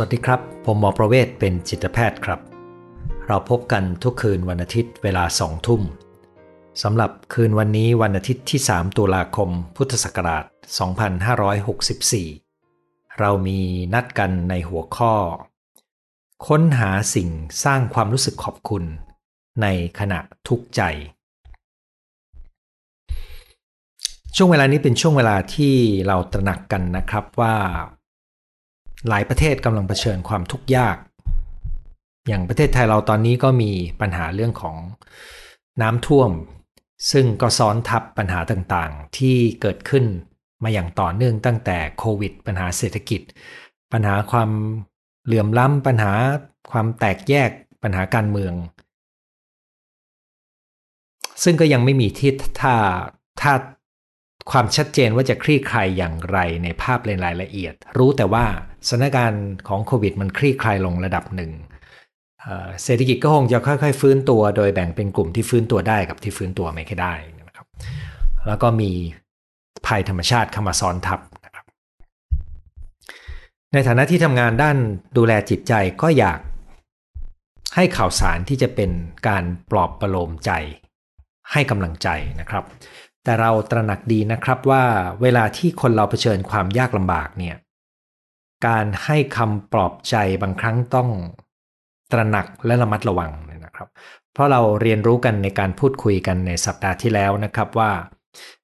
วัสดีครับ ผมหมอประเวศเป็นจิตแพทย์ครับ เราพบกันทุกคืนวันอาทิตย์เวลาสองทุ่มสำหรับคืนวันนี้วันอาทิตย์ที่ 3 ตุลาคม พุทธศักราช 2564 เรามีนัดกันในหัวข้อ ค้นหาสิ่งสร้างความรู้สึกขอบคุณ ในขณะทุกข์ใจ ช่วงเวลานี้เป็นช่วงเวลาที่เราตระหนักกันนะครับว่า หลายประเทศกำลังเผชิญความทุกข์ยาก อย่างประเทศไทยเราตอนนี้ก็มีปัญหาเรื่องของน้ำท่วม ซึ่งก็ซ้อนทับปัญหาต่างๆ ที่เกิดขึ้นมาอย่างต่อเนื่องตั้งแต่โควิด ปัญหาเศรษฐกิจ ปัญหาความเหลื่อมล้ำปัญหาความแตกแยกปัญหาการเมือง ซึ่งก็ยังไม่มีที่ถ้าถ้า ความชัดเจนว่าจะคลี่คลายอย่างไรในภาพในรายละเอียด รู้แต่ว่าสถานการณ์ของโควิดมันคลี่คลายลงระดับหนึ่งเศรษฐกิจก็คงจะค่อยๆ ฟื้นตัวโดยแบ่งเป็นกลุ่มที่ฟื้นตัวได้กับที่ฟื้นตัวไม่ค่ได้นะครับ แล้วก็มีภัยธรรมชาติเข้ามาซ้อนทับนะครับ ในฐานะที่ทำงานด้านดูแลจิตใจก็อยากให้ข่าวสารที่จะเป็นการปลอบประโลมใจ ให้กำลังใจนะครับ แต่เราตระหนักดีนะครับว่าเวลาที่คนเราเผชิญความยากลำบากเนี่ยการให้คำปลอบใจบางครั้งต้องตระหนักและระมัดระวังนะครับ เพราะเราเรียนรู้กันในการพูดคุยกันในสัปดาห์ที่แล้วนะครับว่า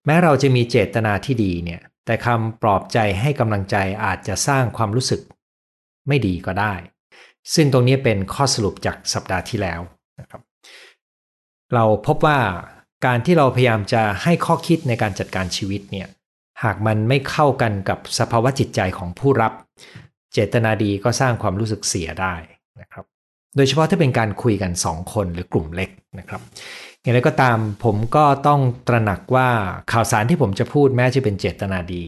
แม้เราจะมีเจตนาที่ดีเนี่ยแต่คำปลอบใจให้กำลังใจอาจจะสร้างความรู้สึกไม่ดีก็ได้ ซึ่งตรงนี้เป็นข้อสรุปจากสัปดาห์ที่แล้วนะครับ เราพบว่า การที่เราพยายามจะให้ข้อคิดในการจัดการชีวิตเนี่ยหากมันไม่เข้ากันกับสภาวะจิตใจของผู้รับ เจตนาดีก็สร้างความรู้สึกเสียได้นะครับโดยเฉพาะถ้าเป็นการคุยกัน 2 คนหรือกลุ่มเล็กนะครับ อย่างไรก็ตามผมก็ต้องตระหนักว่าข่าวสารที่ผมจะพูดแม้จะเป็นเจตนาดี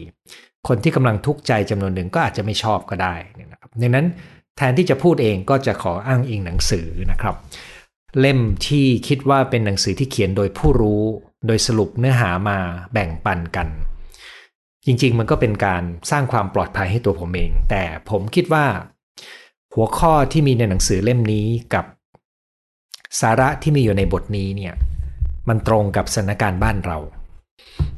คนที่กำลังทุกข์ใจจำนวนหนึ่งก็อาจจะไม่ชอบก็ได้นะครับดังนั้นแทนที่จะพูดเองก็จะขออ้างอิงหนังสือนะครับ เล่มที่คิดว่าเป็นหนังสือที่เขียนโดยผู้รู้ โดยสรุปเนื้อหามาแบ่งปันกัน จริงๆ มันก็เป็นการสร้างความปลอดภัยให้ตัวผมเอง แต่ผมคิดว่า หัวข้อที่มีในหนังสือเล่มนี้กับ สาระที่มีอยู่ในบทนี้เนี่ยมันตรงกับสถานการณ์บ้านเรา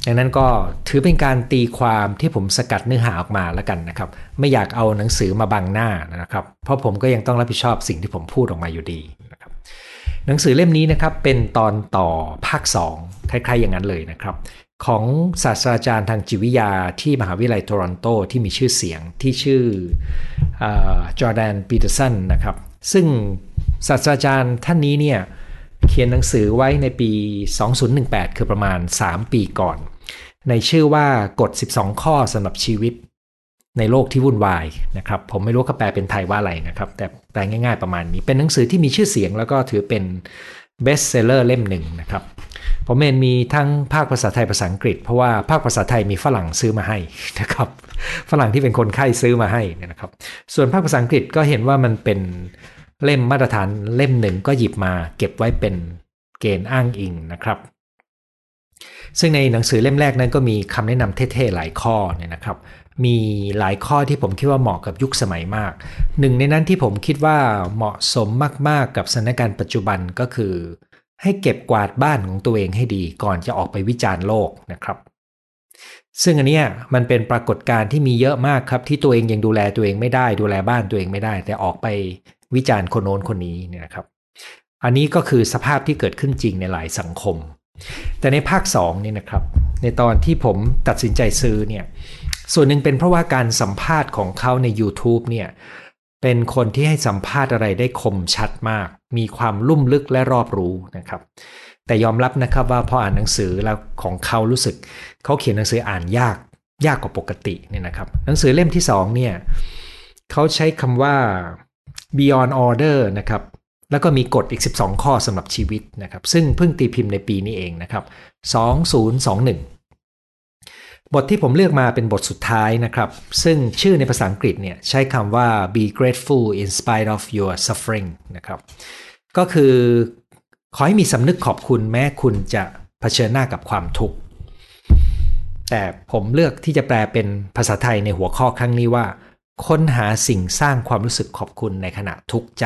ดังนั้นก็ถือเป็นการตีความที่ผมสกัดเนื้อหาออกมาแล้วกันนะครับ ไม่อยากเอาหนังสือมาบังหน้านะครับ เพราะผมก็ยังต้องรับผิดชอบสิ่งที่ผมพูดออกมาอยู่ดี หนังสือเล่มนี้นะครับเป็นตอนต่อภาค 2 คล้ายๆอย่างนั้นเลยนะครับ ของศาสตราจารย์ทางจิตวิทยาที่มหาวิทยาลัยโตรอนโตที่มีชื่อเสียงที่ชื่อจอร์แดนปีเตอร์สันนะครับ ซึ่งศาสตราจารย์ท่านนี้เนี่ยเขียนหนังสือไว้ในปี 2018 คือประมาณ 3 ปีก่อน ในชื่อว่ากฎ 12 ข้อสำหรับชีวิต ในโลกที่วุ่นวายนะครับผมไม่รู้เขาแปลเป็นไทยว่าอะไรนะครับ แต่แปลง่าย ๆประมาณนี้เป็นหนังสือที่มีชื่อเสียงแล้วก็ถือเป็นเบสเซลเลอร์เล่มหนึ่งนะครับผมเองมีทั้งภาคภาษาไทยภาษาอังกฤษ เพราะว่าภาคภาษาไทยมีฝรั่งซื้อมาให้นะครับฝรั่งที่เป็นคนไข้ซื้อมาให้นะครับ ส่วนภาคภาษาอังกฤษก็เห็นว่ามันเป็นเล่มมาตรฐานเล่มหนึ่งก็หยิบมาเก็บไว้เป็นเกณฑ์อ้างอิงนะครับ ซึ่งในหนังสือเล่มแรกนั้นก็มีคำแนะนำเท่ๆหลายข้อเนี่ยนะครับ มีหลายข้อที่ผมคิดว่าเหมาะกับยุคสมัยมาก หนึ่งในนั้นที่ผมคิดว่าเหมาะสมมาก ๆ กับสถานการณ์ปัจจุบันก็คือ ให้เก็บกวาดบ้านของตัวเองให้ดีก่อนจะออกไปวิจารณ์โลกนะครับ ซึ่งอันนี้มันเป็นปรากฏการณ์ที่มีเยอะมากครับ ที่ตัวเองยังดูแลตัวเองไม่ได้ ดูแลบ้านตัวเองไม่ได้ แต่ออกไปวิจารณ์คนโน้นคนนี้เนี่ยนะครับ อันนี้ก็คือสภาพที่เกิดขึ้นจริงในหลายสังคม แต่ในภาค2นี่นะครับ ในตอนที่ผมตัดสินใจซื้อเนี่ย ส่วนหนึ่งเป็นเพราะว่าการสัมภาษณ์ของเขาใน YouTube เนี่ยเป็นคนที่ให้สัมภาษณ์อะไรได้คมชัดมาก มีความลุ่มลึกและรอบรู้นะครับ แต่ยอมรับนะครับว่าพออ่านหนังสือแล้วของเขารู้สึก เขาเขียนหนังสืออ่านยากยากกว่าปกติเนี่ยนะครับ หนังสือเล่มที่2เนี่ยเขาใช้คำว่า beyond order นะครับแล้วก็มีกฎอีก 12 ข้อสำหรับชีวิตนะครับ ซึ่งเพิ่งตีพิมพ์ในปีนี้เองนะครับ 2021 บทที่ผมเลือกมาเป็นบทสุดท้ายนะครับ ซึ่งชื่อในภาษาอังกฤษเนี่ยใช้คำว่า be grateful in spite of your suffering นะครับ ก็คือขอให้มีสำนึกขอบคุณแม้คุณจะเผชิญหน้ากับความทุกข์ แต่ผมเลือกที่จะแปลเป็นภาษาไทยในหัวข้อครั้งนี้ว่า ค้นหาสิ่งสร้างความรู้สึกขอบคุณในขณะทุกข์ใจ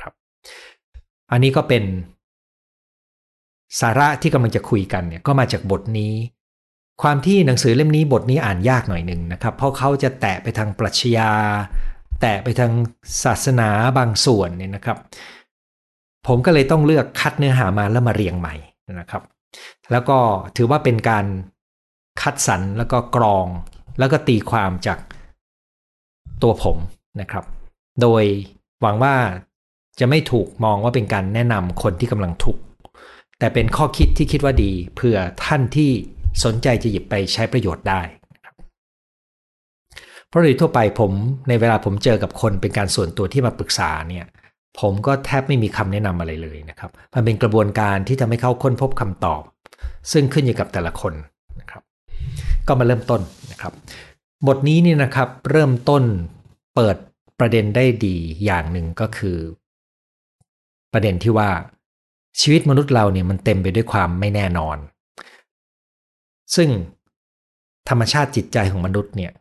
ครับ อันนี้ก็เป็นสาระที่กำลังจะคุยกันเนี่ยก็มาจากบทนี้ ความที่หนังสือเล่มนี้บทนี้อ่านยากหน่อยหนึ่งนะครับ เพราะเขาจะแตะไปทางปรัชญา แตะไปทางศาสนาบางส่วนเนี่ยนะครับ ผมก็เลยต้องเลือกคัดเนื้อหามาแล้วมาเรียงใหม่นะครับ แล้วก็ถือว่าเป็นการคัดสรรแล้วก็กรอง แล้วก็ตีความจากตัวผมนะครับ โดยหวังว่าจะไม่ถูกมองว่าเป็นการแนะนำคนที่กำลังทุกข์แต่เป็นข้อคิดที่คิดว่าดีเพื่อท่านที่ สนใจจะหยิบไปใช้ประโยชน์ได้เพราะโดยทั่วไปผมในเวลาผมเจอกับคนเป็นการส่วนตัวที่มาปรึกษาเนี่ยผมก็แทบไม่มีคำแนะนำอะไรเลยนะครับ มันเป็นกระบวนการที่จะไม่เข้าค้นพบคำตอบ ซึ่งขึ้นอยู่กับแต่ละคนนะครับ ก็มาเริ่มต้นนะครับ บทนี้นี่นะครับเริ่มต้นเปิดประเด็นได้ดีอย่างหนึ่งก็คือ ประเด็นที่ว่าชีวิตมนุษย์เราเนี่ยมันเต็มไปด้วยความไม่แน่นอน ซึ่งธรรมชาติจิตใจของมนุษย์เนี่ย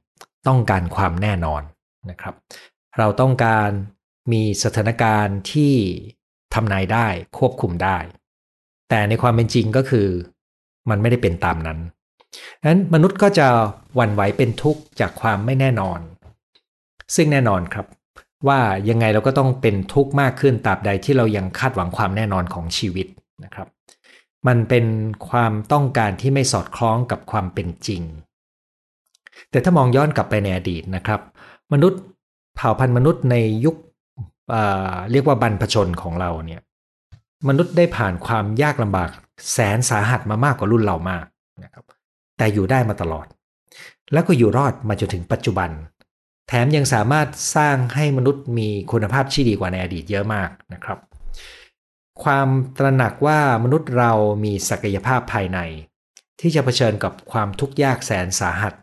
ต้องการความแน่นอนนะครับ เราต้องการมีสถานการณ์ที่ทำนายได้ควบคุมได้ แต่ในความเป็นจริงก็คือมันไม่ได้เป็นตามนั้นนั้นมนุษย์ก็จะหวั่นไหวเป็นทุกข์จากความไม่แน่นอน ซึ่งแน่นอนครับ ว่ายังไงเราก็ต้องเป็นทุกข์มากขึ้นตราบใดที่เรายังคาดหวังความแน่นอนของชีวิตนะครับ มันเป็นความต้องการที่ไม่สอดคล้องกับความเป็นจริง แต่ถ้ามองย้อนกลับไปในอดีตนะครับ มนุษย์เผ่าพันธุ์มนุษย์ในยุคเเรียกว่าบรรพชนของเราเนี่ยมนุษย์ได้ผ่านความยากลำบากแสนสาหัสมามากกว่ารุ่นเรามากนะครับแต่อยู่ได้มาตลอด แล้วก็อยู่รอดมาจนถึงปัจจุบัน แถมยังสามารถสร้างให้มนุษย์มีคุณภาพที่ดีกว่าในอดีตเยอะมากนะครับ ความตระหนักว่ามนุษย์เรามีศักยภาพภายใน ที่จะเผชิญกับความทุกข์ยากแสนสาหัส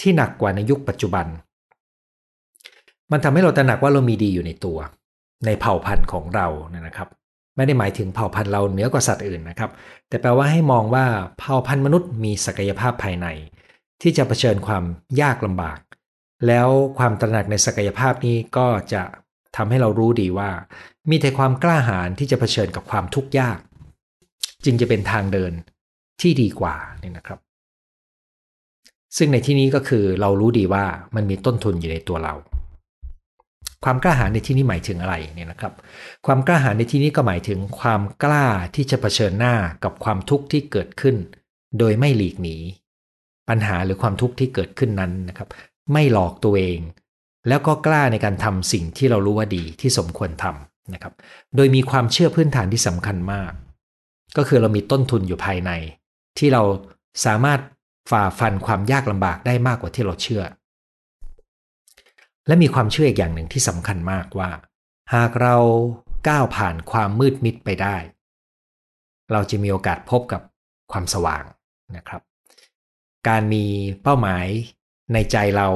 ที่หนักกว่าในยุคปัจจุบัน มันทำให้เราตระหนักว่าเรามีดีอยู่ในตัว ในเผ่าพันธุ์ของเรานะครับ ไม่ได้หมายถึงเผ่าพันธุ์เราเหนือกว่าสัตว์อื่นนะครับ แต่แปลว่าให้มองว่าเผ่าพันธุ์มนุษย์มีศักยภาพภายใน ที่จะเผชิญความยากลำบาก แล้วความตระหนักในศักยภาพนี้ก็จะ ทำให้เรารู้ดีว่า มีแต่ความกล้าหาญที่จะเผชิญกับความทุกข์ยาก จึงจะเป็นทางเดินที่ดีกว่านี่นะครับ ซึ่งในที่นี้ก็คือเรารู้ดีว่ามันมีต้นทุนอยู่ในตัวเรา ความกล้าหาญในที่นี้หมายถึงอะไรเนี่ยนะครับ ความกล้าหาญในที่นี้ก็หมายถึงความกล้าที่จะเผชิญหน้ากับความทุกข์ที่เกิดขึ้น โดยไม่หลีกหนีปัญหาหรือความทุกข์ที่เกิดขึ้นนั้นนะครับ ไม่หลอกตัวเอง แล้วก็กล้าในการทำสิ่งที่เรารู้ว่าดีที่สมควรทำนะครับ โดยมีความเชื่อพื้นฐานที่สำคัญมาก ก็คือเรามีต้นทุนอยู่ภายใน ที่เราสามารถฝ่าฟันความยากลำบากได้มากกว่าที่เราเชื่อ และมีความเชื่ออีกอย่างหนึ่งที่สำคัญมากว่า หากเราก้าวผ่านความมืดมิดไปได้ เราจะมีโอกาสพบกับความสว่างนะครับ การมีเป้าหมายในใจเรา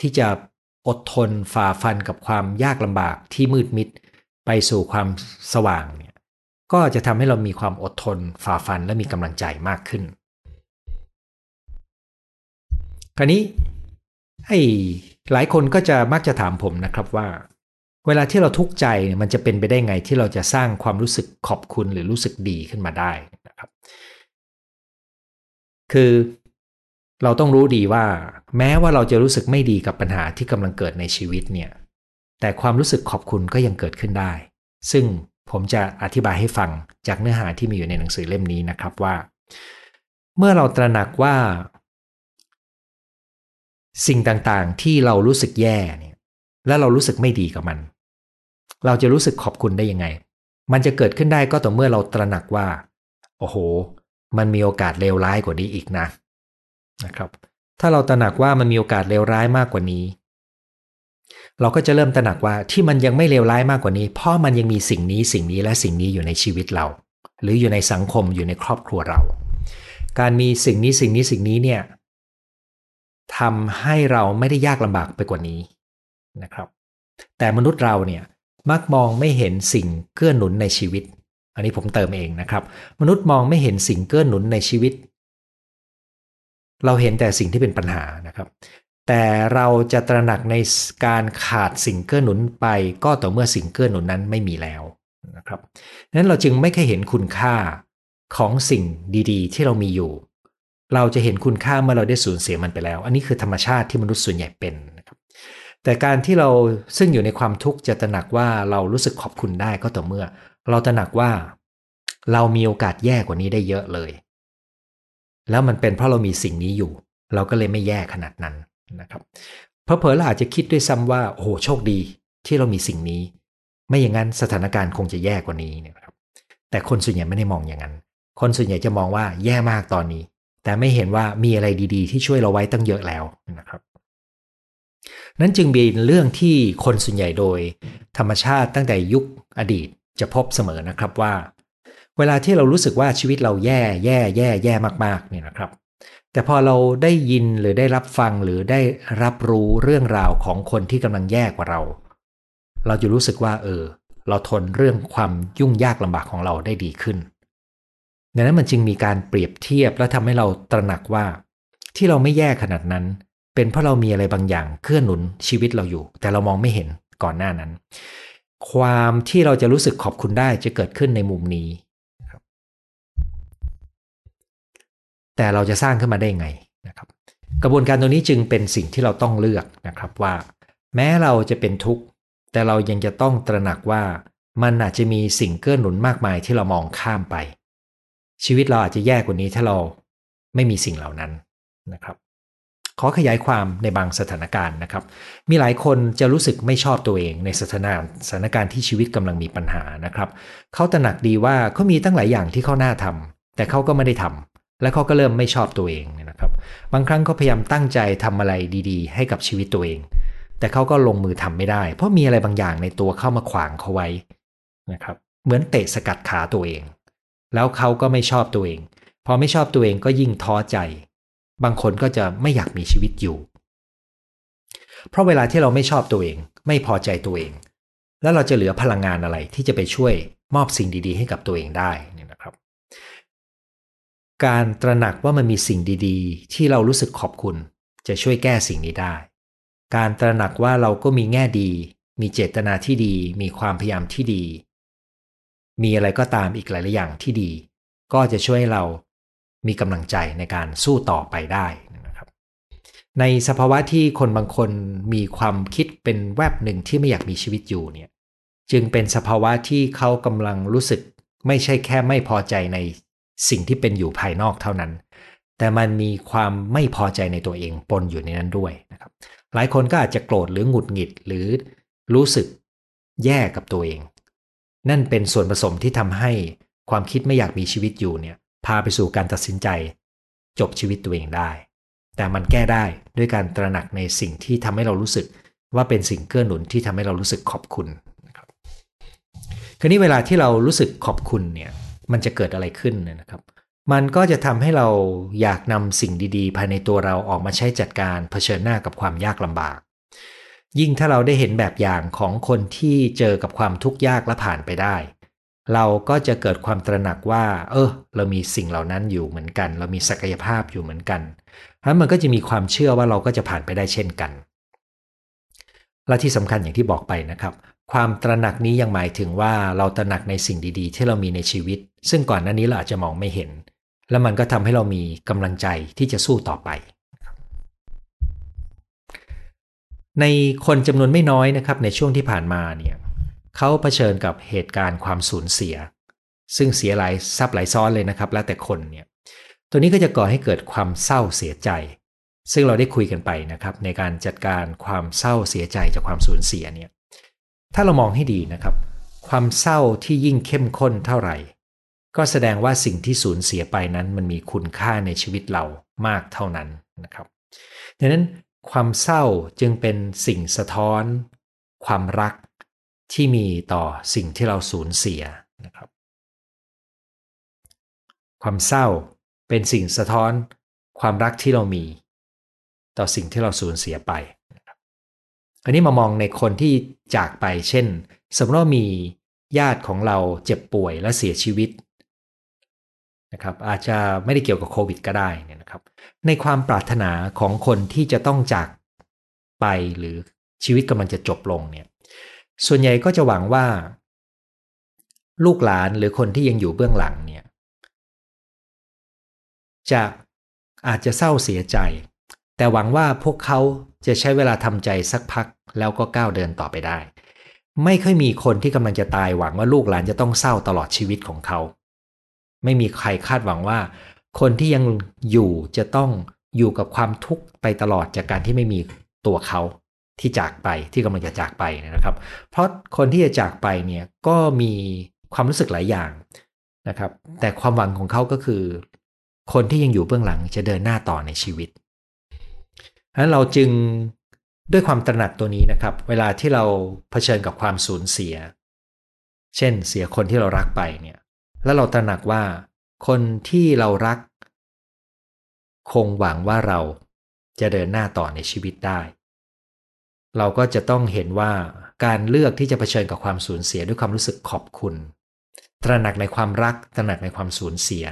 ที่จะ อดทนฝ่าฟันกับความยากลำบากที่มืดมิด ไปสู่ความสว่างเนี่ยก็จะทำให้เรามีความอดทนฝ่าฟันและมีกำลังใจมากขึ้น คราวนี้ให้หลายคนก็จะมักจะถามผมนะครับว่า เวลาที่เราทุกข์ใจมันจะเป็นไปได้ไงที่เราจะสร้างความรู้สึกขอบคุณหรือรู้สึกดีขึ้นมาได้นะครับ คือ เราต้องรู้ดีว่า แม้ว่าเราจะรู้สึกไม่ดีกับปัญหาที่กำลังเกิดในชีวิตเนี่ย แต่ความรู้สึกขอบคุณก็ยังเกิดขึ้นได้ ซึ่งผมจะอธิบายให้ฟังจากเนื้อหาที่มีอยู่ในหนังสือเล่มนี้นะครับว่า เมื่อเราตระหนักว่า สิ่งต่างๆที่เรารู้สึกแย่เนี่ย และเรารู้สึกไม่ดีกับมัน เราจะรู้สึกขอบคุณได้ยังไง มันจะเกิดขึ้นได้ก็ต่อเมื่อเราตระหนักว่า โอ้โห มันมีโอกาสเลวร้ายกว่านี้อีกนะ นะครับ ถ้าเราตระหนักว่ามันมีโอกาสเลวร้ายมากกว่านี้ เราก็จะเริ่มตระหนักว่าที่มันยังไม่เลวร้ายมากกว่านี้ เพราะมันยังมีสิ่งนี้สิ่งนี้และสิ่งนี้อยู่ในชีวิตเรา หรืออยู่ในสังคมอยู่ในครอบครัวเรา การมีสิ่งนี้สิ่งนี้สิ่งนี้เนี่ยทำให้เราไม่ได้ยากลำบากไปกว่านี้นะครับ แต่มนุษย์เราเนี่ยมักมองไม่เห็นสิ่งเกื้อหนุนในชีวิต อันนี้ผมเติมเองนะครับ มนุษย์มองไม่เห็นสิ่งเกื้อหนุนในชีวิต เราเห็นแต่สิ่งที่เป็นปัญหานะครับ แต่เราจะตระหนักในการขาดสิ่งเกื้อหนุนไป ก็ต่อเมื่อสิ่งเกื้อหนุนนั้นไม่มีแล้วนะครับนั้นเราจึงไม่เคยเห็นคุณค่าของสิ่งดีๆ ที่เรามีอยู่ เราจะเห็นคุณค่าเมื่อเราได้สูญเสียมันไปแล้ว อันนี้คือธรรมชาติที่มนุษย์ส่วนใหญ่เป็นนะครับแต่การที่เราซึ่งอยู่ในความทุกข์จะตระหนักว่าเรารู้สึกขอบคุณได้ก็ต่อเมื่อ เราตระหนักว่า เรามีโอกาสแย่กว่านี้ได้เยอะเลย แล้วมันเป็นเพราะเรามีสิ่งนี้อยู่ เราก็เลยไม่แย่ขนาดนั้นนะครับเพอเพอเราอาจจะคิดด้วยซ้ำว่าโอ้โหโชคดีที่เรามีสิ่งนี้ ไม่อย่างนั้นสถานการณ์คงจะแย่กว่านี้นะครับ แต่คนส่วนใหญ่ไม่ได้มองอย่างนั้น คนส่วนใหญ่จะมองว่าแย่มากตอนนี้ แต่ไม่เห็นว่ามีอะไรดีๆ ที่ช่วยเราไว้ตั้งเยอะแล้วนะครับนั้นจึงเป็นเรื่องที่คนส่วนใหญ่โดย ธรรมชาติตั้งแต่ยุคอดีตจะพบเสมอนะครับว่า เวลาที่เรารู้สึกว่าชีวิตเราแย่แย่แย่แย่มากๆเนี่ยนะครับ แต่พอเราได้ยินหรือได้รับฟังหรือได้รับรู้เรื่องราวของคนที่กำลังแย่กว่าเรา เราจะรู้สึกว่า เออ เราทนเรื่องความยุ่งยากลำบากของเราได้ดีขึ้นดังนั้นมันจึงมีการเปรียบเทียบและทำให้เราตระหนักว่า ที่เราไม่แย่ขนาดนั้น เป็นเพราะเรามีอะไรบางอย่างเคลื่อนหนุนชีวิตเราอยู่ แต่เรามองไม่เห็นก่อนหน้านั้น ความที่เราจะรู้สึกขอบคุณได้จะเกิดขึ้นในมุมนี้ แต่เราจะสร้างขึ้นมาได้ไงนะครับ กระบวนการตรงนี้จึงเป็นสิ่งที่เราต้องเลือกนะครับว่า แม้เราจะเป็นทุกข์ แต่เรายังจะต้องตระหนักว่ามันอาจจะมีสิ่งเกื้อหนุนมากมายที่เรามองข้ามไป ชีวิตเราอาจจะแย่กว่านี้ถ้าเราไม่มีสิ่งเหล่านั้นนะครับ ขอขยายความในบางสถานการณ์นะครับ มีหลายคนจะรู้สึกไม่ชอบตัวเองในสถานสถานการณ์ที่ชีวิตกำลังมีปัญหานะครับ เขาตระหนักดีว่าเขามีตั้งหลายอย่างที่เขาน่าทำแต่เขาก็ไม่ได้ทำ และเขาก็เริ่มไม่ชอบตัวเองนะครับ บางครั้งก็พยายามตั้งใจทำอะไรดีๆ ให้กับชีวิตตัวเอง แต่เขาก็ลงมือทำไม่ได้ เพราะมีอะไรบางอย่างในตัวเข้ามาขวางเขาไว้นะครับ เหมือนเตะสกัดขาตัวเอง แล้วเขาก็ไม่ชอบตัวเอง พอไม่ชอบตัวเองก็ยิ่งท้อใจ บางคนก็จะไม่อยากมีชีวิตอยู่ เพราะเวลาที่เราไม่ชอบตัวเอง ไม่พอใจตัวเอง แล้วเราจะเหลือพลังงานอะไรที่จะไปช่วยมอบสิ่งดี ๆ ให้กับตัวเองได้ การตระหนักว่ามันมีสิ่งดีๆ ที่เรารู้สึกขอบคุณ จะช่วยแก้สิ่งนี้ได้ การตระหนักว่าเราก็มีแง่ดี มีเจตนาที่ดี มีความพยายามที่ดี มีอะไรก็ตามอีกหลายๆอย่างที่ดี ก็จะช่วยเรามีกำลังใจในการสู้ต่อไปได้นะครับ ในสภาวะที่คนบางคนมีความคิดเป็นแวบหนึ่งที่ไม่อยากมีชีวิตอยู่เนี่ย จึงเป็นสภาวะที่เขากำลังรู้สึกไม่ใช่แค่ไม่พอใจใน สิ่งที่เป็นอยู่ภายนอกเท่านั้น แต่มันมีความไม่พอใจในตัวเองปนอยู่ในนั้นด้วยนะครับ หลายคนก็อาจจะโกรธหรือหงุดหงิดหรือรู้สึกแย่กับตัวเอง นั่นเป็นส่วนผสมที่ทำให้ความคิดไม่อยากมีชีวิตอยู่เนี่ยพาไปสู่การตัดสินใจ จบชีวิตตัวเองได้ แต่มันแก้ได้ด้วยการตระหนักในสิ่งที่ทำให้เรารู้สึกว่าเป็นสิ่งเกื้อหนุนที่ทำให้เรารู้สึกขอบคุณนะครับ คราวนี้เวลาที่เรารู้สึกขอบคุณเนี่ย มันจะเกิดอะไรขึ้นนะครับ มันก็จะทำให้เราอยากนำสิ่งดีๆ ภายในตัวเราออกมาใช้จัดการเผชิญหน้ากับความยากลำบาก ยิ่งถ้าเราได้เห็นแบบอย่างของคนที่เจอกับความทุกข์ยากและผ่านไปได้ เราก็จะเกิดความตระหนักว่า เออ เรามีสิ่งเหล่านั้นอยู่เหมือนกัน เรามีศักยภาพอยู่เหมือนกันเพราะมันก็จะมีความเชื่อว่าเราก็จะผ่านไปได้เช่นกัน และที่สำคัญอย่างที่บอกไปนะครับ ความตระหนักนี้ยังหมายถึงว่าเราตระหนักในสิ่งดีๆ ที่เรามีในชีวิต ซึ่งก่อนหน้านี้เราอาจจะมองไม่เห็น แล้วมันก็ทำให้เรามีกำลังใจที่จะสู้ต่อไป ในคนจำนวนไม่น้อยนะครับในช่วงที่ผ่านมาเนี่ยเขาเผชิญกับเหตุการณ์ความสูญเสีย ซึ่งเสียหลายซับหลายซ้อนเลยนะครับ แล้วแต่คนเนี่ยตัวนี้ก็จะก่อให้เกิดความเศร้าเสียใจ ซึ่งเราได้คุยกันไปนะครับ ในการจัดการความเศร้าเสียใจจากความสูญเสียเนี่ย ถ้าเรามองให้ดีนะครับ ความเศร้าที่ยิ่งเข้มข้นเท่าไหร่ ก็แสดงว่าสิ่งที่สูญเสียไปนั้นมันมีคุณค่าในชีวิตเรามากเท่านั้นนะครับดังนั้นความเศร้าจึงเป็นสิ่งสะท้อน ความรักที่มีต่อสิ่งที่เราสูญเสียนะครับ ความเศร้าเป็นสิ่งสะท้อน ความรักที่เรามี ต่อสิ่งที่เราสูญเสียไป อันนี้มามองในคนที่จากไป เช่น สมมติว่ามีญาติของเราเจ็บป่วยและเสียชีวิตนะครับอาจจะไม่ได้เกี่ยวกับโควิดก็ได้เนี่ยนะครับ ในความปรารถนาของคนที่จะต้องจากไปหรือชีวิตกำลังจะจบลงเนี่ย ส่วนใหญ่ก็จะหวังว่า ลูกหลานหรือคนที่ยังอยู่เบื้องหลังเนี่ย จะอาจจะเศร้าเสียใจ แต่หวังว่าพวกเขาจะใช้เวลาทำใจสักพัก แล้วก็ก้าวเดินต่อไปได้ ไม่ค่อยมีคนที่กำลังจะตายหวังว่าลูกหลานจะต้องเศร้าตลอดชีวิตของเขา ไม่มีใครคาดหวังว่า คนที่ยังอยู่จะต้องอยู่กับความทุกข์ไปตลอดจากการที่ไม่มีตัวเขาที่จากไปที่กำลังจะจากไปนะครับ เพราะคนที่จะจากไปเนี่ยก็มีความรู้สึกหลายอย่างนะครับ แต่ความหวังของเขาก็คือ คนที่ยังอยู่เบื้องหลังจะเดินหน้าต่อในชีวิตฉะนั้นเราจึง ด้วยความตระหนักตัวนี้นะครับ เวลาที่เราเผชิญกับความสูญเสีย เช่นเสียคนที่เรารักไปเนี่ย แล้วเราตระหนักว่า คนที่เรารัก คงหวังว่าเราจะเดินหน้าต่อในชีวิตได้ เราก็จะต้องเห็นว่าการเลือกที่จะเผชิญกับความสูญเสียด้วยความรู้สึกขอบคุณ ตระหนักในความรัก ตระหนักในความสูญเสีย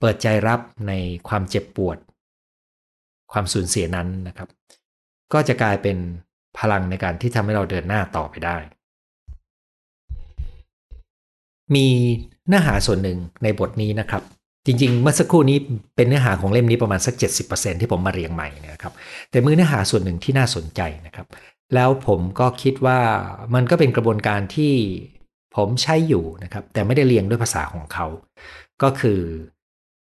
เปิดใจรับในความเจ็บปวด ความสูญเสียนั้นนะครับ ก็จะกลายเป็นพลังในการที่ทำให้เราเดินหน้าต่อไปได้ มีเนื้อหาส่วนหนึ่งในบทนี้นะครับ จริงๆ เมื่อสักครู่นี้เป็นเนื้อหาของเล่มนี้ประมาณสัก 70%ที่ผมมาเรียงใหม่นะครับ แต่มือเนื้อหาส่วนหนึ่งที่น่าสนใจนะครับ แล้วผมก็คิดว่ามันก็เป็นกระบวนการที่ผมใช้อยู่นะครับ แต่ไม่ได้เรียงด้วยภาษาของเขา ก็คือ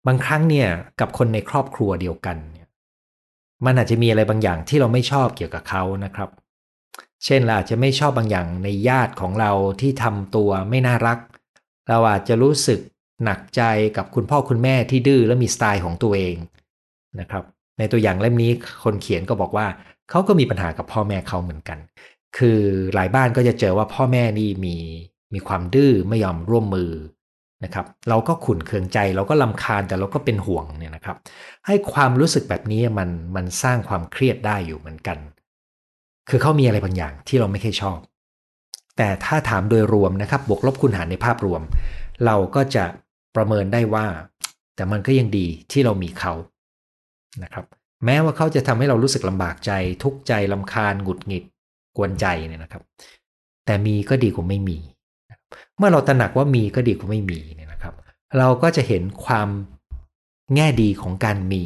บางครั้งเนี่ยกับคนในครอบครัวเดียวกันเนี่ย มันอาจจะมีอะไรบางอย่างที่เราไม่ชอบเกี่ยวกับเขานะครับ เช่นเราอาจจะไม่ชอบบางอย่างในญาติของเราที่ทำตัวไม่น่ารัก เราอาจจะรู้สึกหนักใจกับคุณพ่อคุณแม่ที่ดื้อและมีสไตล์ของตัวเองนะครับ ในตัวอย่างเล่มนี้คนเขียนก็บอกว่าเขาก็มีปัญหากับพ่อแม่เขาเหมือนกัน คือหลายบ้านก็จะเจอว่าพ่อแม่นี่มีมีความดื้อไม่ยอมร่วมมือ นะครับ เราก็ขุนเคืองใจเราก็ลำคาญแต่เราก็เป็นห่วงเนี่ยนะครับให้ความรู้สึกแบบนี้มันมันสร้างความเครียดได้อยู่เหมือนกัน คือเขามีอะไรบางอย่างที่เราไม่เคยชอบ แต่ถ้าถามโดยรวมนะครับบวกลบคูณหารในภาพรวม เราก็จะประเมินได้ว่า แต่มันก็ยังดีที่เรามีเขานะครับ แม้ว่าเขาจะทำให้เรารู้สึกลำบากใจ ทุกข์ใจลำคาญหงุดหงิดกวนใจเนี่ยนะครับ แต่มีก็ดีกว่าไม่มี เมื่อเราตระหนักว่ามีก็ดีกว่าไม่มีเนี่ยนะครับ เราก็จะเห็นความแง่ดีของการมี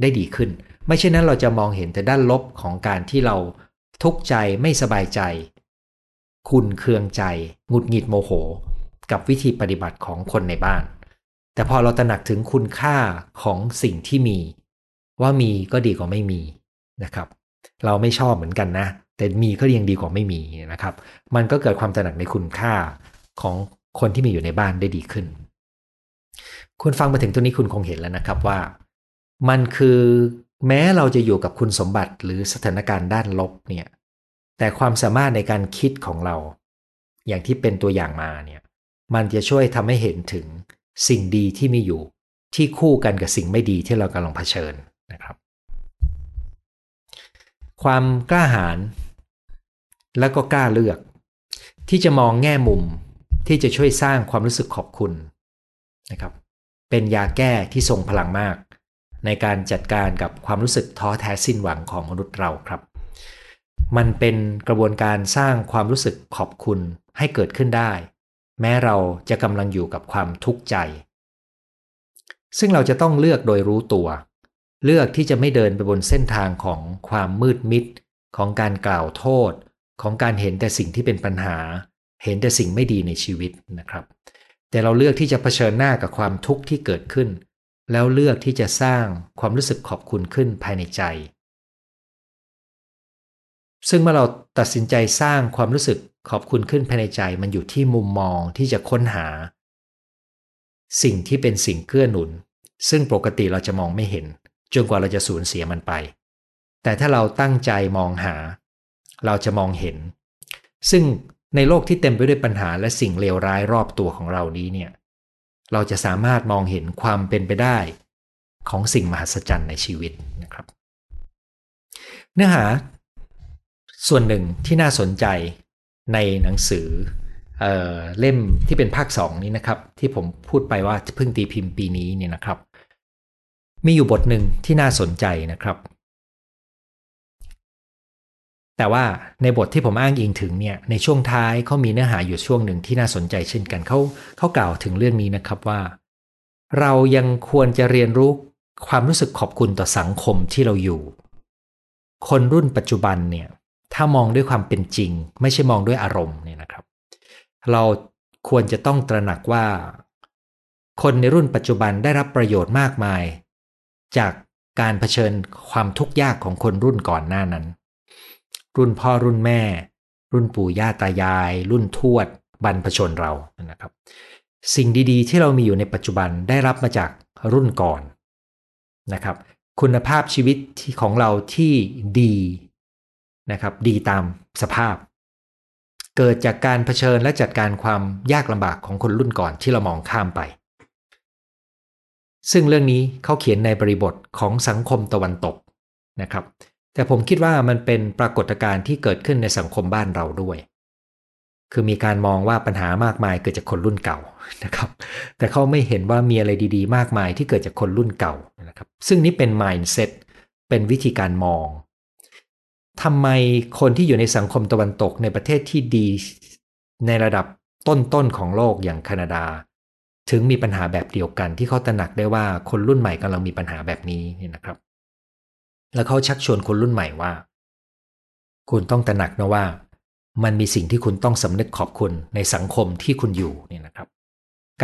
ได้ดีขึ้น ไม่ใช่นั้นเราจะมองเห็นแต่ด้านลบของการที่เราทุกข์ใจไม่สบายใจ คุณเคืองใจหงุดหงิดโมโห กับวิธีปฏิบัติของคนในบ้าน แต่พอเราตระหนักถึงคุณค่าของสิ่งที่มี ว่ามีก็ดีกว่าไม่มีนะครับ เราไม่ชอบเหมือนกันนะ แต่มีก็ยังดีกว่าไม่มีนะครับ มันก็เกิดความตระหนักในคุณค่า ของคนที่มีอยู่ในบ้านได้ดีขึ้น คุณฟังมาถึงตัวนี้คุณคงเห็นแล้วนะครับว่า มันคือแม้เราจะอยู่กับคุณสมบัติหรือสถานการณ์ด้านลบเนี่ยแต่ความสามารถในการคิดของเรา อย่างที่เป็นตัวอย่างมาเนี่ยมันจะช่วยทำให้เห็นถึงสิ่งดีที่มีอยู่ที่คู่กันกับสิ่งไม่ดีที่เรากำลังเผชิญนะครับ ความกล้าหาญแล้วก็กล้าเลือก ที่จะมองแง่มุม ที่จะช่วยสร้างความรู้สึกขอบคุณนะครับ เป็นยาแก้ที่ทรงพลังมาก ในการจัดการกับความรู้สึกท้อแท้สิ้นหวังของมนุษย์เราครับ มันเป็นกระบวนการสร้างความรู้สึกขอบคุณให้เกิดขึ้นได้ แม้เราจะกำลังอยู่กับความทุกข์ใจ ซึ่งเราจะต้องเลือกโดยรู้ตัว เลือกที่จะไม่เดินไปบนเส้นทางของความมืดมิดของการกล่าวโทษ ของการเห็นแต่สิ่งที่เป็นปัญหา เห็นแต่สิ่งไม่ดีในชีวิตนะครับ แต่เราเลือกที่จะเผชิญหน้ากับความทุกข์ที่เกิดขึ้น แล้วเลือกที่จะสร้างความรู้สึกขอบคุณขึ้นภายในใจ ซึ่งเมื่อเราตัดสินใจสร้างความรู้สึกขอบคุณขึ้นภายในใจ มันอยู่ที่มุมมองที่จะค้นหา สิ่งที่เป็นสิ่งเกื้อหนุน ซึ่งปกติเราจะมองไม่เห็นจนกว่าเราจะสูญเสียมันไป แต่ถ้าเราตั้งใจมองหา เราจะมองเห็น ซึ่ง ในโลกที่เต็มไปด้วยปัญหาและสิ่งเลวร้ายรอบตัวของเรานี้เนี่ย เราจะสามารถมองเห็นความเป็นไปได้ ของสิ่งมหัศจรรย์ในชีวิตนะครับ เนื้อหา ส่วนหนึ่งที่น่าสนใจในหนังสือเออเล่มที่เป็นภาคสองนี้นะครับ ที่ผมพูดไปว่าเพิ่งตีพิมพ์ปีนี้เนี่ยนะครับ มีอยู่บทหนึ่งที่น่าสนใจนะครับ แต่ว่าในบทที่ผมอ้างอิงถึงเนี่ยในช่วงท้ายเขามีเนื้อหาอยู่ช่วงหนึ่งที่น่าสนใจเช่นกันเขาเขากล่าวถึงเรื่องนี้นะครับว่า เรายังควรจะเรียนรู้ความรู้สึกขอบคุณต่อสังคมที่เราอยู่ คนรุ่นปัจจุบันเนี่ยถ้ามองด้วยความเป็นจริง ไม่ใช่มองด้วยอารมณ์เนี่ยนะครับ เราควรจะต้องตระหนักว่า คนในรุ่นปัจจุบันได้รับประโยชน์มากมาย จากการเผชิญความทุกข์ยากของคนรุ่นก่อนหน้านั้น รุ่นพ่อรุ่นแม่ รุ่นปู่ย่าตายาย รุ่นทวด บรรพชนเรานะครับ สิ่งดีๆ ที่เรามีอยู่ในปัจจุบันได้รับมาจากรุ่นก่อนนะครับ คุณภาพชีวิตของเราที่ดีนะครับ ดีตามสภาพ เกิดจากการเผชิญและจัดการความยากลำบากของคนรุ่นก่อนที่เรามองข้ามไป ซึ่งเรื่องนี้เขาเขียนในบริบทของสังคมตะวันตกนะครับ แต่ผมคิดว่ามันเป็นปรากฏการณ์ที่เกิดขึ้นในสังคมบ้านเราด้วย คือมีการมองว่าปัญหามากมายเกิดจากคนรุ่นเก่านะครับ แต่เขาไม่เห็นว่ามีอะไรดีๆ มากมายที่เกิดจากคนรุ่นเก่านะครับ ซึ่งนี่เป็น mindset เป็นวิธีการมองทำไมคนที่อยู่ในสังคมตะวันตกในประเทศที่ดีในระดับต้นๆของโลกอย่างแคนาดา ถึงมีปัญหาแบบเดียวกันที่เขาตระหนักได้ว่าคนรุ่นใหม่กำลังมีปัญหาแบบนี้นี่นะครับ แล้วเขาชักชวนคนรุ่นใหม่ว่า คุณต้องตระหนักนะว่า มันมีสิ่งที่คุณต้องสำนึกขอบคุณในสังคมที่คุณอยู่นี่นะครับ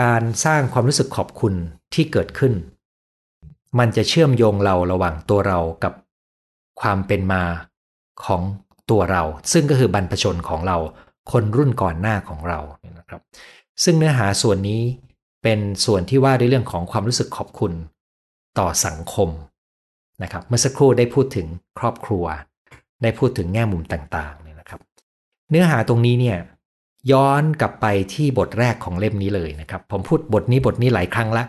การสร้างความรู้สึกขอบคุณที่เกิดขึ้น มันจะเชื่อมโยงเราระหว่างตัวเรากับความเป็นมาของตัวเรา ซึ่งก็คือบรรพชนของเรา คนรุ่นก่อนหน้าของเราเนี่ยนะครับ ซึ่งเนื้อหาส่วนนี้เป็นส่วนที่ว่าในเรื่องของความรู้สึกขอบคุณ ต่อสังคม นะครับเมื่อสักครู่ได้พูดถึงครอบครัว ได้พูดถึงแง่มุมต่างๆเนี่ยนะครับ เนื้อหาตรงนี้เนี่ยย้อนกลับไปที่บทแรกของเล่มนี้เลยนะครับ ผมพูดบทนี้บทนี้หลายครั้งละ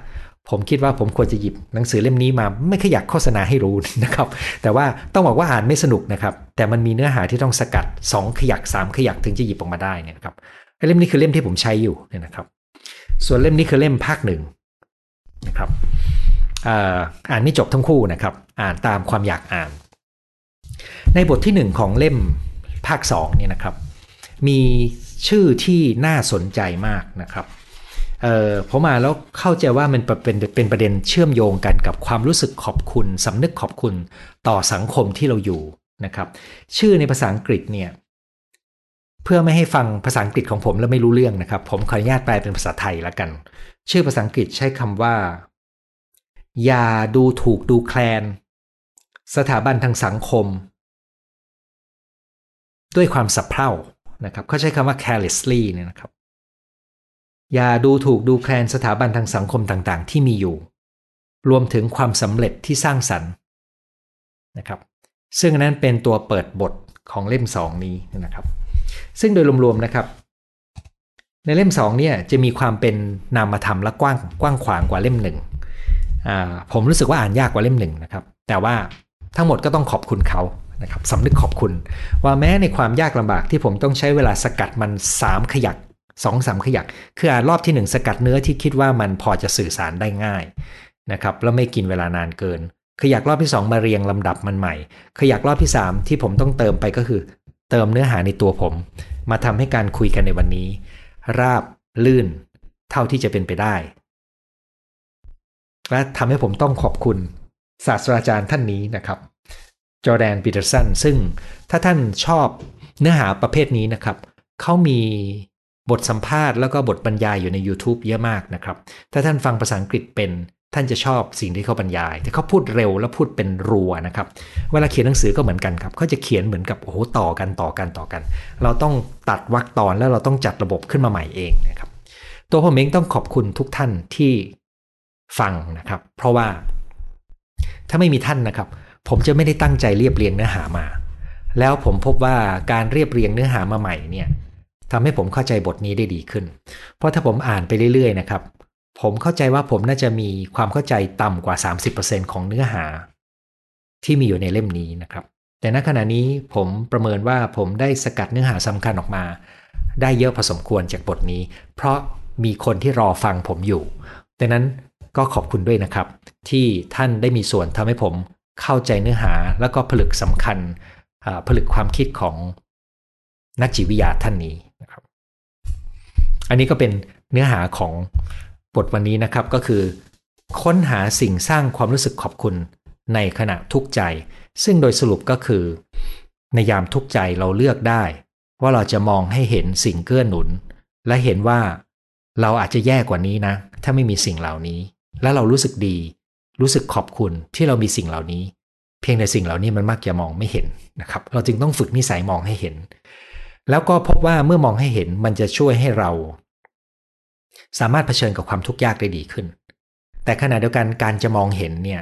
ผมคิดว่าผมควรจะหยิบหนังสือเล่มนี้มาไม่ขยักโฆษณาให้รู้นะครับ แต่ว่าต้องบอกว่าอ่านไม่สนุกนะครับ แต่มันมีเนื้อหาที่ต้องสกัด 2 ขยัก 3 ขยักถึงจะหยิบออกมาได้เนี่ยครับเล่มนี้คือเล่มที่ผมใช้อยู่เนี่ยนะครับ ส่วนเล่มนี้คือเล่มภาคหนึ่งนะครับ อ่านไม่จบทั้งคู่นะครับ อ่านตามความอยากอ่าน ในบทที่1ของเล่มภาค2เนี่ยนะครับ มีชื่อที่น่าสนใจมากนะครับเออผมมาแล้วเข้าใจว่ามันเป็นเป็นประเด็นเชื่อมโยงกันกับความรู้สึกขอบคุณสำนึกขอบคุณต่อสังคมที่เราอยู่นะครับ ชื่อในภาษาอังกฤษเนี่ยเพื่อไม่ให้ฟังภาษาอังกฤษของผมแล้วไม่รู้เรื่องนะครับ ผมขออนุญาตแปลเป็นภาษาไทยแล้วกัน ชื่อภาษาอังกฤษใช้คำว่า อย่าดูถูกดูแคลน สถาบันทางสังคม ด้วยความสับเพร่านะครับเขาใช้คำว่า carelessly เนี่ยนะครับ อย่าดูถูกดูแคลนสถาบันทางสังคมต่างๆ ที่มีอยู่ รวมถึงความสำเร็จที่สร้างสรรค์นะครับ ซึ่งนั้นเป็นตัวเปิดบทของเล่มสองนี้นะครับ ซึ่งโดยรวมๆนะครับ ในเล่มสองเนี่ยจะมีความเป็นนามธรรมและกว้างกว้างขวางกว่าเล่มหนึ่ง ผมรู้สึกว่าอ่านยากกว่าเล่มหนึ่งนะครับ แต่ว่าทั้งหมดก็ต้องขอบคุณเขานะครับสำนึกขอบคุณ ว่าแม้ในความยากลำบากที่ผมต้องใช้เวลาสกัดมัน 3 ขยักสองสามขยัก คืออ่านรอบที่ 1 สกัดเนื้อที่คิดว่ามันพอจะสื่อสารได้ง่ายนะครับแล้วไม่กินเวลานานเกิน ขยักรอบที่ 2 มาเรียงลำดับมันใหม่ ขยักรอบที่ 3 ที่ผมต้องเติมไปก็คือ เติมเนื้อหาในตัวผม มาทำให้การคุยกันในวันนี้ ราบลื่น เท่าที่จะเป็นไปได้ และทำให้ผมต้องขอบคุณศาสตราจารย์ท่านนี้นะครับจอแดนปีเตอร์สันซึ่งถ้าท่านชอบเนื้อหาประเภทนี้นะครับ เขามีบทสัมภาษณ์แล้วก็บทบรรยายอยู่ใน YouTube เยอะมากนะครับ ถ้าท่านฟังภาษาอังกฤษเป็นท่านจะชอบสิ่งที่เขาบรรยาย แต่เขาพูดเร็วแล้วพูดเป็นรัวนะครับ เวลาเขียนหนังสือก็เหมือนกันครับ เขาจะเขียนเหมือนกับโอ้โหต่อกันต่อกันต่อกัน เราต้องตัดวรรคตอนแล้วเราต้องจัดระบบขึ้นมาใหม่เองนะครับ ตัวผมเองต้องขอบคุณทุกท่านที่ ฟังนะครับ เพราะว่าถ้าไม่มีท่านนะครับ ผมจะไม่ได้ตั้งใจเรียบเรียงเนื้อหามา แล้วผมพบว่าการเรียบเรียงเนื้อหามาใหม่เนี่ยทำให้ผมเข้าใจบทนี้ได้ดีขึ้น เพราะถ้าผมอ่านไปเรื่อยๆนะครับ ผมเข้าใจว่าผมน่าจะมีความเข้าใจต่ำกว่า 30%ของเนื้อหา ที่มีอยู่ในเล่มนี้นะครับ แต่ณขณะนี้ผมประเมินว่าผมได้สกัดเนื้อหาสำคัญออกมา ได้เยอะพอสมควรจากบทนี้ เพราะมีคนที่รอฟังผมอยู่ดังนั้น ก็ขอบคุณด้วยนะครับ ที่ท่านได้มีส่วนทำให้ผมเข้าใจเนื้อหาแล้วก็ผลึกสำคัญผลึกความคิดของนักจิตวิทยาท่านนี้นะครับ อันนี้ก็เป็นเนื้อหาของบทวันนี้นะครับก็คือ ค้นหาสิ่งสร้างความรู้สึกขอบคุณในขณะทุกข์ใจ ซึ่งโดยสรุปก็คือ ในยามทุกข์ใจเราเลือกได้ ว่าเราจะมองให้เห็นสิ่งเกื้อหนุน และเห็นว่าเราอาจจะแย่กว่านี้นะ ถ้าไม่มีสิ่งเหล่านี้ และเรารู้สึกดี รู้สึกขอบคุณที่เรามีสิ่งเหล่านี้ เพียงแต่สิ่งเหล่านี้มันมักจะมองไม่เห็นนะครับ เราจึงต้องฝึกนิสัยมองให้เห็น แล้วก็พบว่าเมื่อมองให้เห็นมันจะช่วยให้เรา สามารถเผชิญกับความทุกข์ยากได้ดีขึ้น แต่ขณะเดียวกันการจะมองเห็นเนี่ย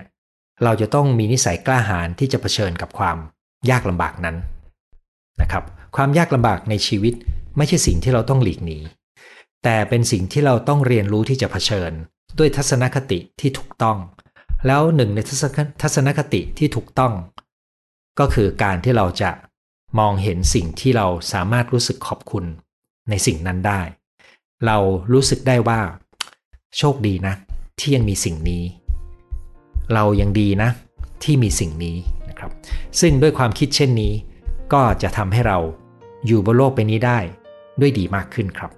เราจะต้องมีนิสัยกล้าหาญที่จะเผชิญกับความยากลำบากนั้นนะครับ ความยากลำบากในชีวิตไม่ใช่สิ่งที่เราต้องหลีกหนีแต่เป็นสิ่งที่เราต้องเรียนรู้ที่จะเผชิญ ด้วยทัศนคติที่ถูกต้อง แล้วหนึ่งในทัศนคติที่ถูกต้อง ก็คือการที่เราจะมองเห็นสิ่งที่เราสามารถรู้สึกขอบคุณในสิ่งนั้นได้ เรารู้สึกได้ว่า โชคดีนะ ที่ยังมีสิ่งนี้ เรายังดีนะ ที่มีสิ่งนี้นะครับ ซึ่งด้วยความคิดเช่นนี้ ก็จะทำให้เราอยู่บนโลกใบนี้ได้ด้วยดีมากขึ้นครับ